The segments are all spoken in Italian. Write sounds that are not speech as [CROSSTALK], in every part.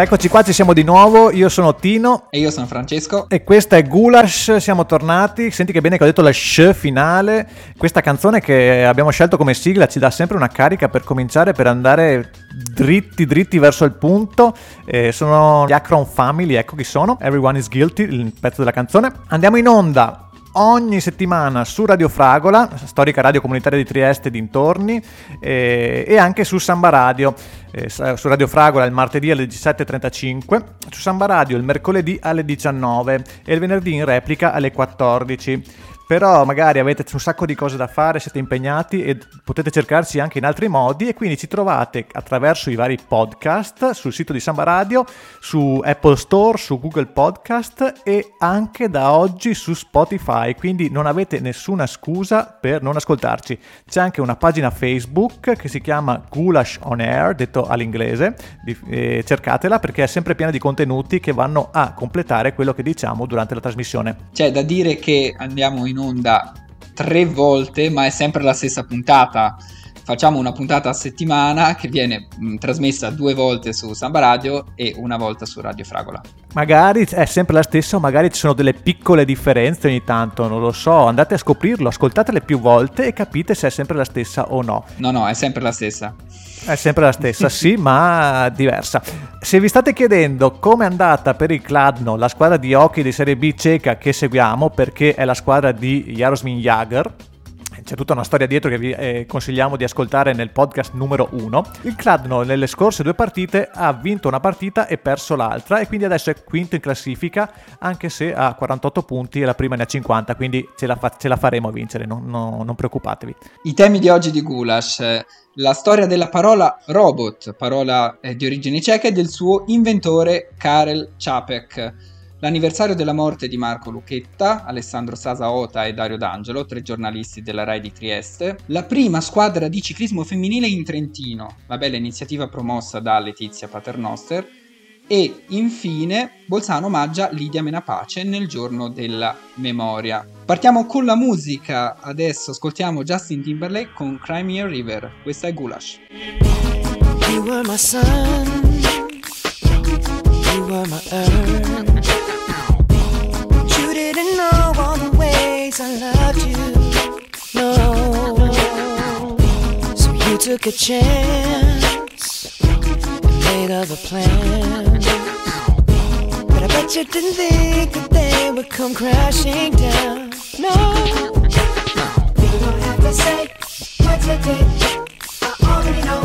Eccoci qua, ci siamo di nuovo. Io sono Tino. E io sono Francesco. E questa è Gulash. Siamo tornati. Senti che bene che ho detto la sh finale. Questa canzone che abbiamo scelto come sigla ci dà sempre una carica per cominciare, per andare dritti, dritti verso il punto. Eh, sono gli Akron Family, ecco chi sono. Everyone is Guilty, il pezzo della canzone. Andiamo in onda ogni settimana su Radio Fragola, storica radio comunitaria di Trieste e dintorni, eh, e anche su Samba Radio, eh, su Radio Fragola il martedì alle 17.35, su Samba Radio il mercoledì alle 19 e il venerdì in replica alle 14 però magari avete un sacco di cose da fare, siete impegnati e potete cercarci anche in altri modi e quindi ci trovate attraverso i vari podcast sul sito di Samba Radio, su Apple Store, su Google Podcast e anche da oggi su Spotify, quindi non avete nessuna scusa per non ascoltarci. C'è anche una pagina Facebook che si chiama Gulash On Air, detto all'inglese, eh, cercatela perché è sempre piena di contenuti che vanno a completare quello che diciamo durante la trasmissione. C'è da dire che andiamo in onda tre volte, ma è sempre la stessa puntata. Facciamo una puntata a settimana che viene mh, trasmessa due volte su Samba Radio e una volta su Radio Fragola. Magari è sempre la stessa o magari ci sono delle piccole differenze ogni tanto, non lo so. Andate a scoprirlo, ascoltatele più volte e capite se è sempre la stessa o no. No, no, è sempre la stessa. È sempre la stessa, [LAUGHS] sì, ma diversa. Se vi state chiedendo come è andata per il Kladno, la squadra di hockey di Serie B ceca che seguiamo, perché è la squadra di Jarosmin Jager, c'è tutta una storia dietro che vi eh, consigliamo di ascoltare nel podcast numero 1. Il Kladno nelle scorse due partite ha vinto una partita e perso l'altra e quindi adesso è quinto in classifica anche se ha 48 punti e la prima ne ha 50, quindi ce la, fa- ce la faremo a vincere, non, no, non preoccupatevi. I temi di oggi di Gulash la storia della parola robot, parola eh, di origine ceca, e del suo inventore Karel Čapek. L'anniversario della morte di Marco Lucchetta, Alessandro Sasaota e Dario D'Angelo, tre giornalisti della RAI di Trieste. La prima squadra di ciclismo femminile in Trentino, la bella iniziativa promossa da Letizia Paternoster. E infine Bolzano omaggia Lidia Menapace nel giorno della memoria. Partiamo con la musica, adesso ascoltiamo Justin Timberlake con Crimea River, questa è Gulash. You were my sun, you were my earth. You didn't know all the ways I loved you, no. So you took a chance and made other plans. But you didn't think that they would come crashing down. No, you don't have to say what you did. I already know.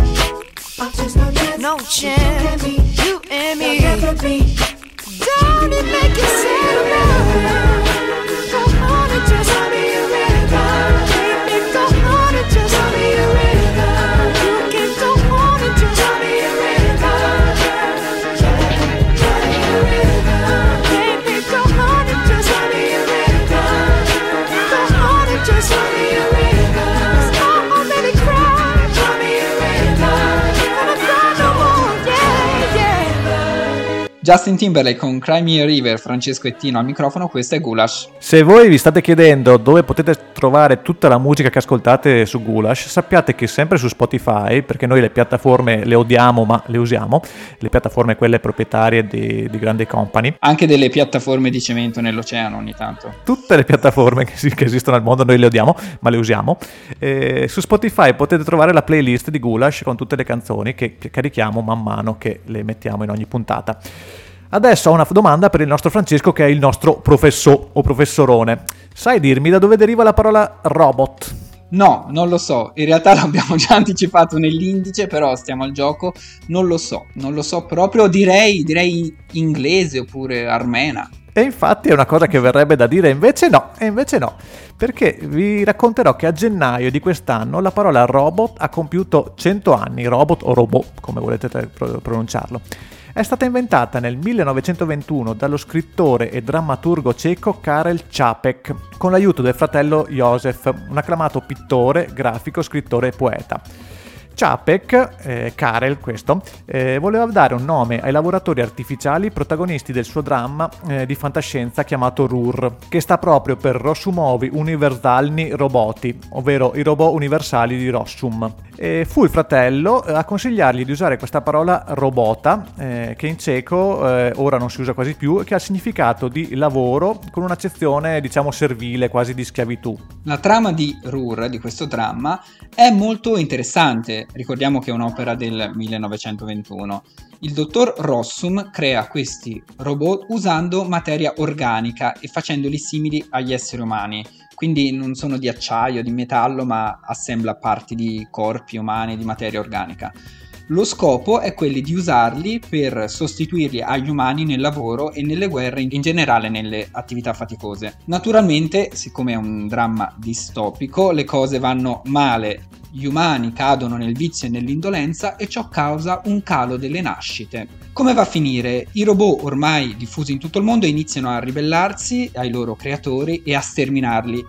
Oh, there's no chance. No chance. You and me. You and me. Don't it make you sad Justin Timberlake con Cry Me a River, Francesco e Tino al microfono, questo è Gulash. Se voi vi state chiedendo dove potete trovare tutta la musica che ascoltate su Gulash, sappiate che sempre su Spotify, perché noi le piattaforme le odiamo ma le usiamo, le piattaforme quelle proprietarie di, di grandi company. Anche delle piattaforme di cemento nell'oceano ogni tanto. Tutte le piattaforme che, che esistono al mondo noi le odiamo, ma le usiamo. E su Spotify potete trovare la playlist di Gulash con tutte le canzoni che carichiamo man mano che le mettiamo in ogni puntata. Adesso ho una domanda per il nostro Francesco che è il nostro professor o professorone. Sai dirmi da dove deriva la parola robot? No, non lo so. In realtà [LAUGHS] l'abbiamo già anticipato nell'indice, però stiamo al gioco. Non lo so, non lo so proprio. Direi, direi inglese oppure armena. E infatti è una cosa che verrebbe da dire, invece no, e invece no, perché vi racconterò che a gennaio di quest'anno la parola robot ha compiuto 100 anni, robot o robot, come volete pronunciarlo. È stata inventata nel 1921 dallo scrittore e drammaturgo ceco Karel Čapek con l'aiuto del fratello Josef, un acclamato pittore, grafico, scrittore e poeta. Čapek, eh, Karel questo, eh, voleva dare un nome ai lavoratori artificiali protagonisti del suo dramma eh, di fantascienza chiamato RUR, che sta proprio per Rosumovi Universalni Roboti, ovvero i robot universali di Rossum. E fu il fratello a consigliargli di usare questa parola robota, eh, che in ceco eh, ora non si usa quasi più, che ha il significato di lavoro con un'accezione diciamo servile, quasi di schiavitù. La trama di RUR, di questo dramma, è molto interessante, ricordiamo che è un'opera del 1921. Il dottor Rossum crea questi robot usando materia organica e facendoli simili agli esseri umani quindi non sono di acciaio, di metallo, ma assembla parti di corpi umani, di materia organica. Lo scopo è quello di usarli per sostituirli agli umani nel lavoro e nelle guerre, in generale nelle attività faticose. Naturalmente, siccome è un dramma distopico, le cose vanno male, gli umani cadono nel vizio e nell'indolenza e ciò causa un calo delle nascite. Come va a finire? I robot ormai diffusi in tutto il mondo iniziano a ribellarsi ai loro creatori e a sterminarli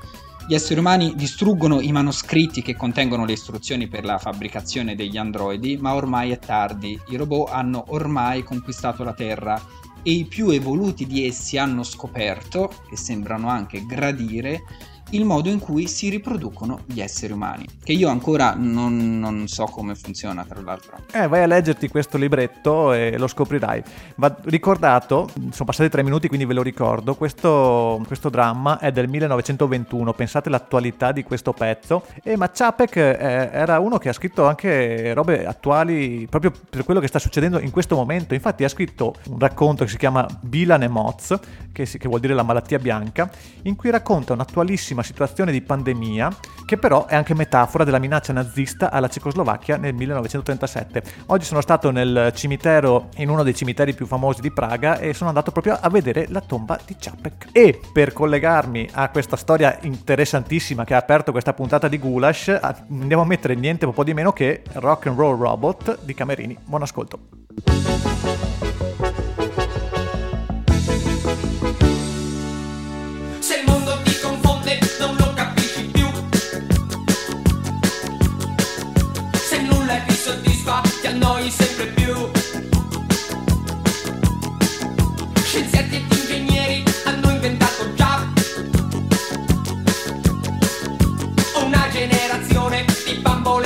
gli esseri umani distruggono i manoscritti che contengono le istruzioni per la fabbricazione degli androidi, ma ormai è tardi. I robot hanno ormai conquistato la Terra e i più evoluti di essi hanno scoperto, e sembrano anche gradire, il modo in cui si riproducono gli esseri umani, che io ancora non, non, so come funziona, tra l'altro. Eh, vai a leggerti questo libretto e lo scoprirai. Va ricordato, sono passati tre minuti quindi ve lo ricordo, questo, questo dramma è del 1921, pensate all'attualità di questo pezzo, e Macciapek eh, era uno che ha scritto anche robe attuali proprio per quello che sta succedendo in questo momento, infatti ha scritto un racconto che si chiama Bilan e Moz, che, si, che vuol dire la malattia bianca, in cui racconta un'attualissima situazione di pandemia, che però è anche metafora della minaccia nazista alla Cecoslovacchia nel 1937. Oggi sono stato nel cimitero, in uno dei cimiteri più famosi di Praga, e sono andato proprio a vedere la tomba di Čapek. E per collegarmi a questa storia interessantissima che ha aperto questa puntata di Gulash, andiamo a mettere niente po' di meno che Rock and Roll Robot di Camerini. Buon ascolto. generazione di bambole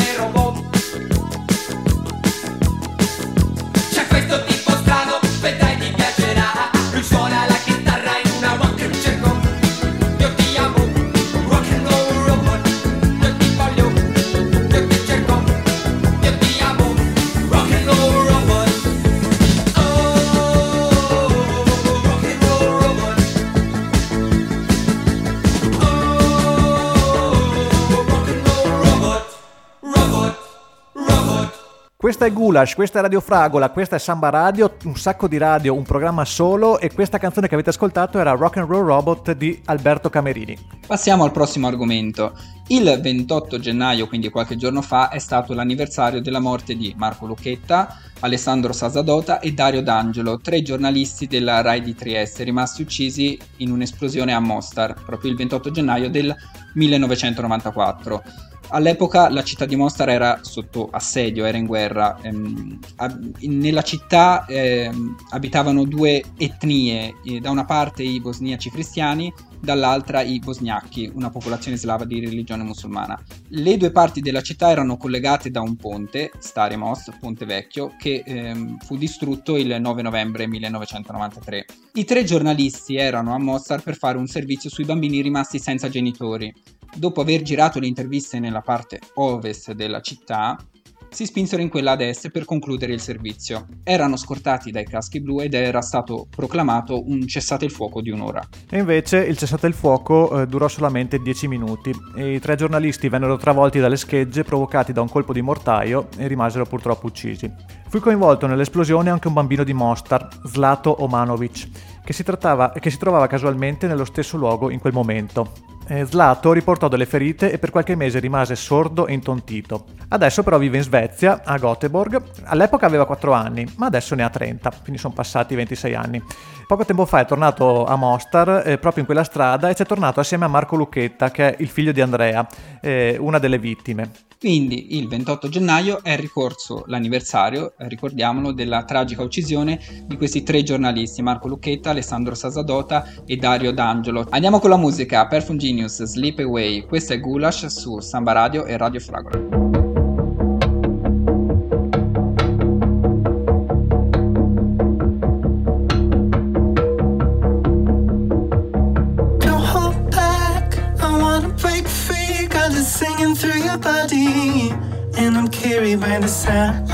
Questa è Gulash, questa è Radio Fragola, questa è Samba Radio, un sacco di radio, un programma solo e questa canzone che avete ascoltato era Rock and Roll Robot di Alberto Camerini. Passiamo al prossimo argomento. Il 28 gennaio, quindi qualche giorno fa, è stato l'anniversario della morte di Marco Lucchetta, Alessandro Sasadota e Dario D'Angelo, tre giornalisti della RAI di Trieste, rimasti uccisi in un'esplosione a Mostar, proprio il 28 gennaio del 1994. All'epoca la città di Mostar era sotto assedio, era in guerra. Ehm, ab- nella città ehm, abitavano due etnie, eh, da una parte i bosniaci cristiani, dall'altra i bosgnacchi, una popolazione slava di religione musulmana. Le due parti della città erano collegate da un ponte, Stare Most, Ponte Vecchio, che ehm, fu distrutto il 9 novembre 1993. I tre giornalisti erano a Mostar per fare un servizio sui bambini rimasti senza genitori dopo aver girato le interviste nella parte ovest della città, si spinsero in quella ad est per concludere il servizio. Erano scortati dai caschi blu ed era stato proclamato un cessate il fuoco di un'ora. E invece il cessate il fuoco eh, durò solamente 10 minuti e i tre giornalisti vennero travolti dalle schegge provocati da un colpo di mortaio e rimasero purtroppo uccisi. Fu coinvolto nell'esplosione anche un bambino di Mostar, Zlato Omanovic, che si, trattava, che si trovava casualmente nello stesso luogo in quel momento. Eh, Zlato riportò delle ferite e per qualche mese rimase sordo e intontito. Adesso però vive in Svezia, a Göteborg. All'epoca aveva 4 anni, ma adesso ne ha 30, quindi sono passati 26 anni. Poco tempo fa è tornato a Mostar, eh, proprio in quella strada, e c'è tornato assieme a Marco Lucchetta, che è il figlio di Andrea, eh, una delle vittime. Quindi il 28 gennaio è ricorso l'anniversario, ricordiamolo, della tragica uccisione di questi tre giornalisti, Marco Lucchetta, Alessandro Sasadota e Dario D'Angelo. Andiamo con la musica, Perfume Genius, Sleep Away, questo è Gulash su Samba Radio e Radio Fragola. rewind the sound.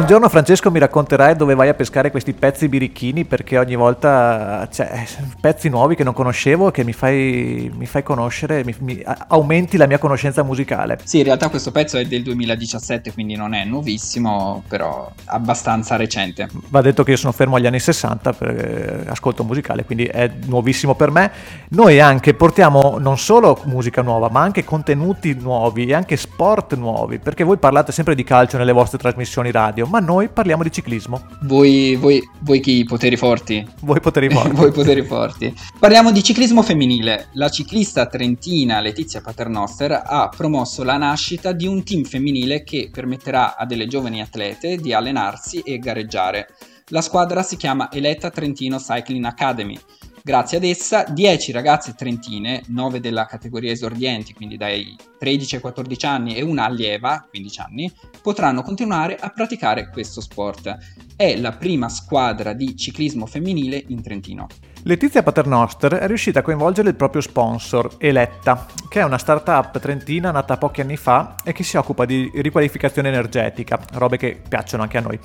Un giorno Francesco mi racconterai dove vai a pescare questi pezzi birichini perché ogni volta c'è pezzi nuovi che non conoscevo e che mi fai, mi fai conoscere, mi, mi, aumenti la mia conoscenza musicale. Sì, in realtà questo pezzo è del 2017, quindi non è nuovissimo, però abbastanza recente. Va detto che io sono fermo agli anni 60 per ascolto musicale, quindi è nuovissimo per me. Noi anche portiamo non solo musica nuova, ma anche contenuti nuovi e anche sport nuovi, perché voi parlate sempre di calcio nelle vostre trasmissioni radio radio, ma noi parliamo di ciclismo. Voi, voi, voi chi? Poteri forti? Voi poteri forti. [LAUGHS] voi poteri forti. Parliamo di ciclismo femminile. La ciclista trentina Letizia Paternoster ha promosso la nascita di un team femminile che permetterà a delle giovani atlete di allenarsi e gareggiare. La squadra si chiama Eletta Trentino Cycling Academy Grazie ad essa 10 ragazze trentine, 9 della categoria esordienti, quindi dai 13 ai 14 anni e una allieva, 15 anni, potranno continuare a praticare questo sport. È la prima squadra di ciclismo femminile in Trentino. Letizia Paternoster è riuscita a coinvolgere il proprio sponsor, Eletta, che è una startup trentina nata pochi anni fa e che si occupa di riqualificazione energetica, robe che piacciono anche a noi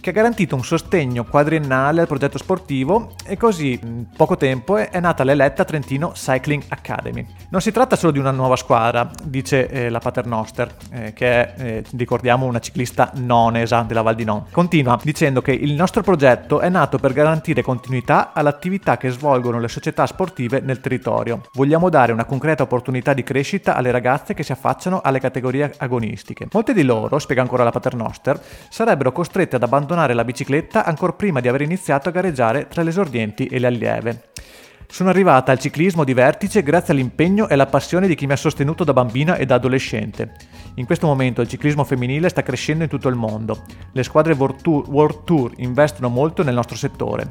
che ha garantito un sostegno quadriennale al progetto sportivo e così in poco tempo è nata l'eletta Trentino Cycling Academy. Non si tratta solo di una nuova squadra, dice eh, la Paternoster, eh, che è, eh, ricordiamo, una ciclista nonesa della Val di Non. Continua dicendo che il nostro progetto è nato per garantire continuità all'attività che svolgono le società sportive nel territorio. Vogliamo dare una concreta opportunità di crescita alle ragazze che si affacciano alle categorie agonistiche. Molte di loro, spiega ancora la Paternoster, sarebbero costrette ad abbandonare abbandonare la bicicletta ancora prima di aver iniziato a gareggiare tra le esordienti e le allieve. Sono arrivata al ciclismo di vertice grazie all'impegno e alla passione di chi mi ha sostenuto da bambina e da adolescente. In questo momento il ciclismo femminile sta crescendo in tutto il mondo. Le squadre World Tour, World Tour investono molto nel nostro settore.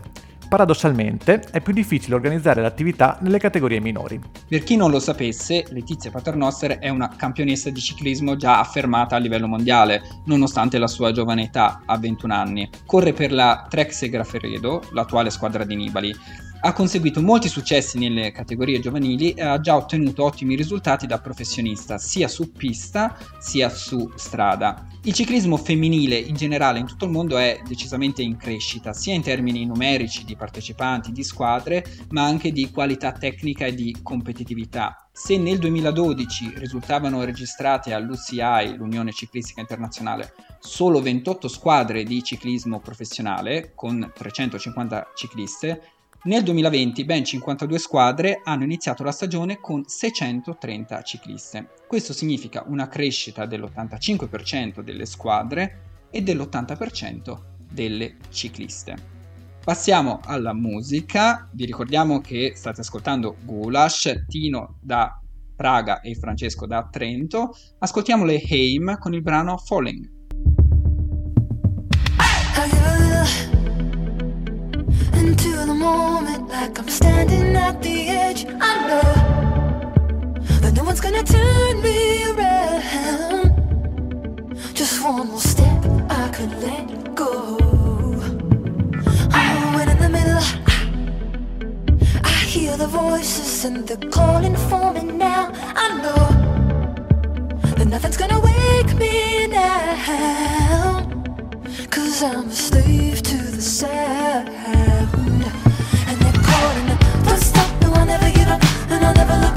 Paradossalmente è più difficile organizzare l'attività nelle categorie minori. Per chi non lo sapesse, Letizia Paternoster è una campionessa di ciclismo già affermata a livello mondiale, nonostante la sua giovane età, a 21 anni. Corre per la Trek Segrafredo, l'attuale squadra di Nibali ha conseguito molti successi nelle categorie giovanili e ha già ottenuto ottimi risultati da professionista sia su pista sia su strada. Il ciclismo femminile in generale in tutto il mondo è decisamente in crescita, sia in termini numerici di partecipanti, di squadre, ma anche di qualità tecnica e di competitività. Se nel 2012 risultavano registrate all'UCI, l'Unione Ciclistica Internazionale, solo 28 squadre di ciclismo professionale con 350 cicliste, nel 2020 ben 52 squadre hanno iniziato la stagione con 630 cicliste. Questo significa una crescita dell'85% delle squadre e dell'80% delle cicliste. Passiamo alla musica, vi ricordiamo che state ascoltando Gulash, Tino da Praga e Francesco da Trento. Ascoltiamo le Haim con il brano Falling. Into the moment like I'm standing at the edge. I know that no one's gonna turn me around. Just one more step, I could let go. Oh, and in the middle, I, I hear the voices and they're calling for me now. I know that nothing's gonna wake me down. Cause I'm a slave to the sound never, never.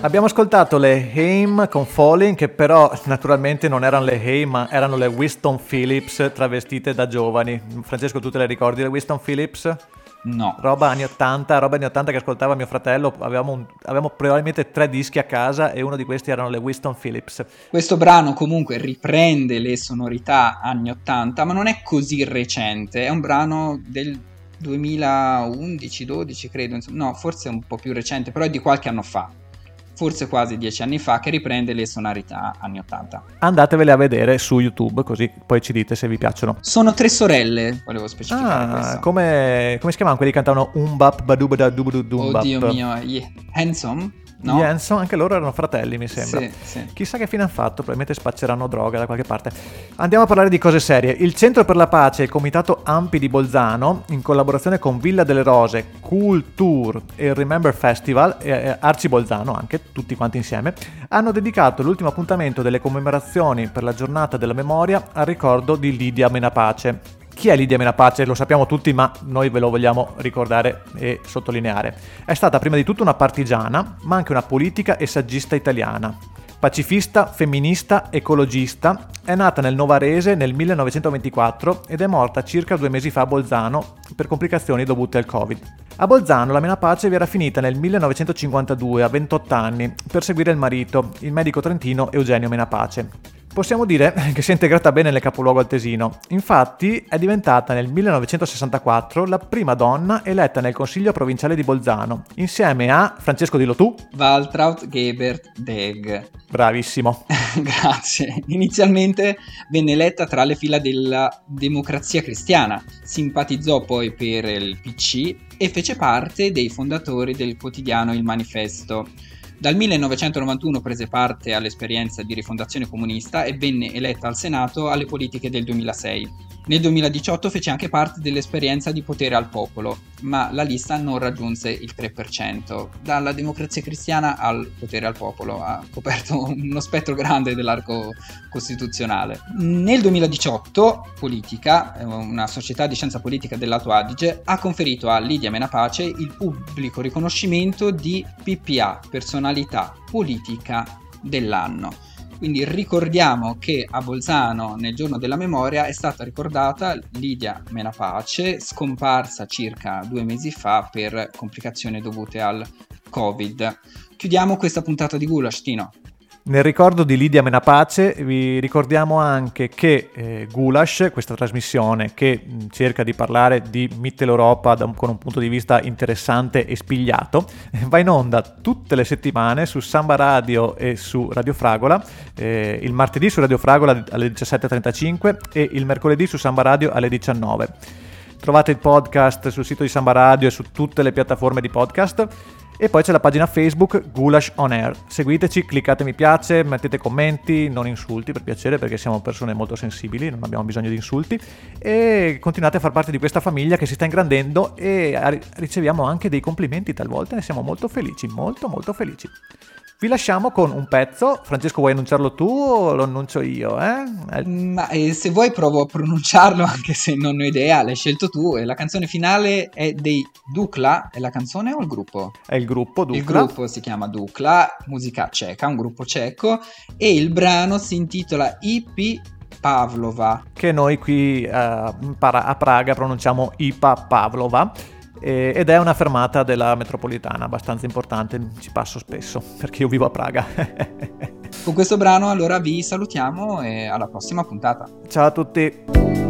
Abbiamo ascoltato le Haim con Falling, che però naturalmente non erano le Haim, ma erano le Winston Phillips travestite da giovani. Francesco, tu te le ricordi le Winston Phillips? No. Roba anni 80, roba anni 80 che ascoltava mio fratello. Avevamo, un- avevamo probabilmente tre dischi a casa e uno di questi erano le Winston Phillips. Questo brano comunque riprende le sonorità anni 80, ma non è così recente, è un brano del 2011-12 credo, insomma, no, forse è un po' più recente, però è di qualche anno fa, forse quasi dieci anni fa, che riprende le sonorità anni 80. Andatevele a vedere su YouTube, così poi ci dite se vi piacciono. Sono tre sorelle, volevo specificare Ah, come, come si chiamavano quelli che cantavano Umbap Badubada Dubudu Dumbap? Oddio mio, yeah. Handsome? No? Hanson, anche loro erano fratelli, mi sembra. Sì, sì. Chissà che fine hanno fatto, probabilmente spacceranno droga da qualche parte. Andiamo a parlare di cose serie. Il Centro per la Pace e il Comitato Ampi di Bolzano, in collaborazione con Villa delle Rose, Cool Tour e il Remember Festival, e e Arci Bolzano anche, tutti quanti insieme, hanno dedicato l'ultimo appuntamento delle commemorazioni per la giornata della memoria al ricordo di Lidia Menapace. Chi è Lidia Menapace? Lo sappiamo tutti, ma noi ve lo vogliamo ricordare e sottolineare. È stata prima di tutto una partigiana, ma anche una politica e saggista italiana. Pacifista, femminista, ecologista, è nata nel Novarese nel 1924 ed è morta circa due mesi fa a Bolzano per complicazioni dovute al Covid. A Bolzano la Menapace vi era finita nel 1952 a 28 anni per seguire il marito, il medico trentino Eugenio Menapace. Possiamo dire [LAUGHS] che si è integrata bene nel capoluogo altesino. Infatti è diventata nel 1964 la prima donna eletta nel Consiglio provinciale di Bolzano, insieme a Francesco Dillo tu, Waltraud Gebert Deg. bravissimo. [LAUGHS] Grazie. Inizialmente venne eletta tra le fila della Democrazia Cristiana, simpatizzò poi per il PC e fece parte dei fondatori del quotidiano Il Manifesto. Dal 1991 prese parte all'esperienza di rifondazione comunista e venne eletta al Senato alle politiche del 2006. Nel 2018 fece anche parte dell'esperienza di potere al popolo, ma la lista non raggiunse il 3%. Dalla democrazia cristiana al potere al popolo ha coperto [LAUGHS] uno spettro grande dell'arco costituzionale. Nel 2018 Politica, eh, una società di scienza politica dell'Alto Adige, ha conferito a Lidia Menapace il pubblico riconoscimento di PPA, personalità politica dell'anno. Quindi ricordiamo che a Bolzano nel giorno della memoria è stata ricordata Lidia Menapace, scomparsa circa due mesi fa per complicazioni dovute al Covid. Chiudiamo questa puntata di Gulash. Nel ricordo di Lidia Menapace vi ricordiamo anche che eh, Gulash, questa trasmissione che mh, cerca di parlare di Mitteleuropa da con un punto di vista interessante e spigliato, [LAUGHS] va in onda tutte le settimane su Samba Radio e su Radio Fragola, eh, il martedì su Radio Fragola alle 17.35 e il mercoledì su Samba Radio alle 19. Trovate il podcast sul sito di Samba Radio e su tutte le piattaforme di podcast. E poi c'è la pagina Facebook Gulash On Air. Seguiteci, cliccate mi piace, mettete commenti, non insulti per piacere perché siamo persone molto sensibili, non abbiamo bisogno di insulti. E continuate a far parte di questa famiglia che si sta ingrandendo e riceviamo anche dei complimenti talvolta e siamo molto felici, molto molto felici. Vi lasciamo con un pezzo. Francesco, vuoi annunciarlo tu o lo annuncio io? Eh? Ma eh, se vuoi provo a pronunciarlo, [LAUGHS] anche se non ho idea, l'hai scelto tu. E la canzone finale è dei Dukla. È la canzone o il gruppo? È il gruppo Dukla. Il gruppo si chiama Dukla, musica ceca, un gruppo ceco. E il brano si intitola IP Pavlova. Che noi qui uh, a Praga pronunciamo IPA Pavlova ed è una fermata della metropolitana abbastanza importante, ci passo spesso perché io vivo a Praga. [LAUGHS] Con questo brano allora vi salutiamo e alla prossima puntata. Ciao a tutti.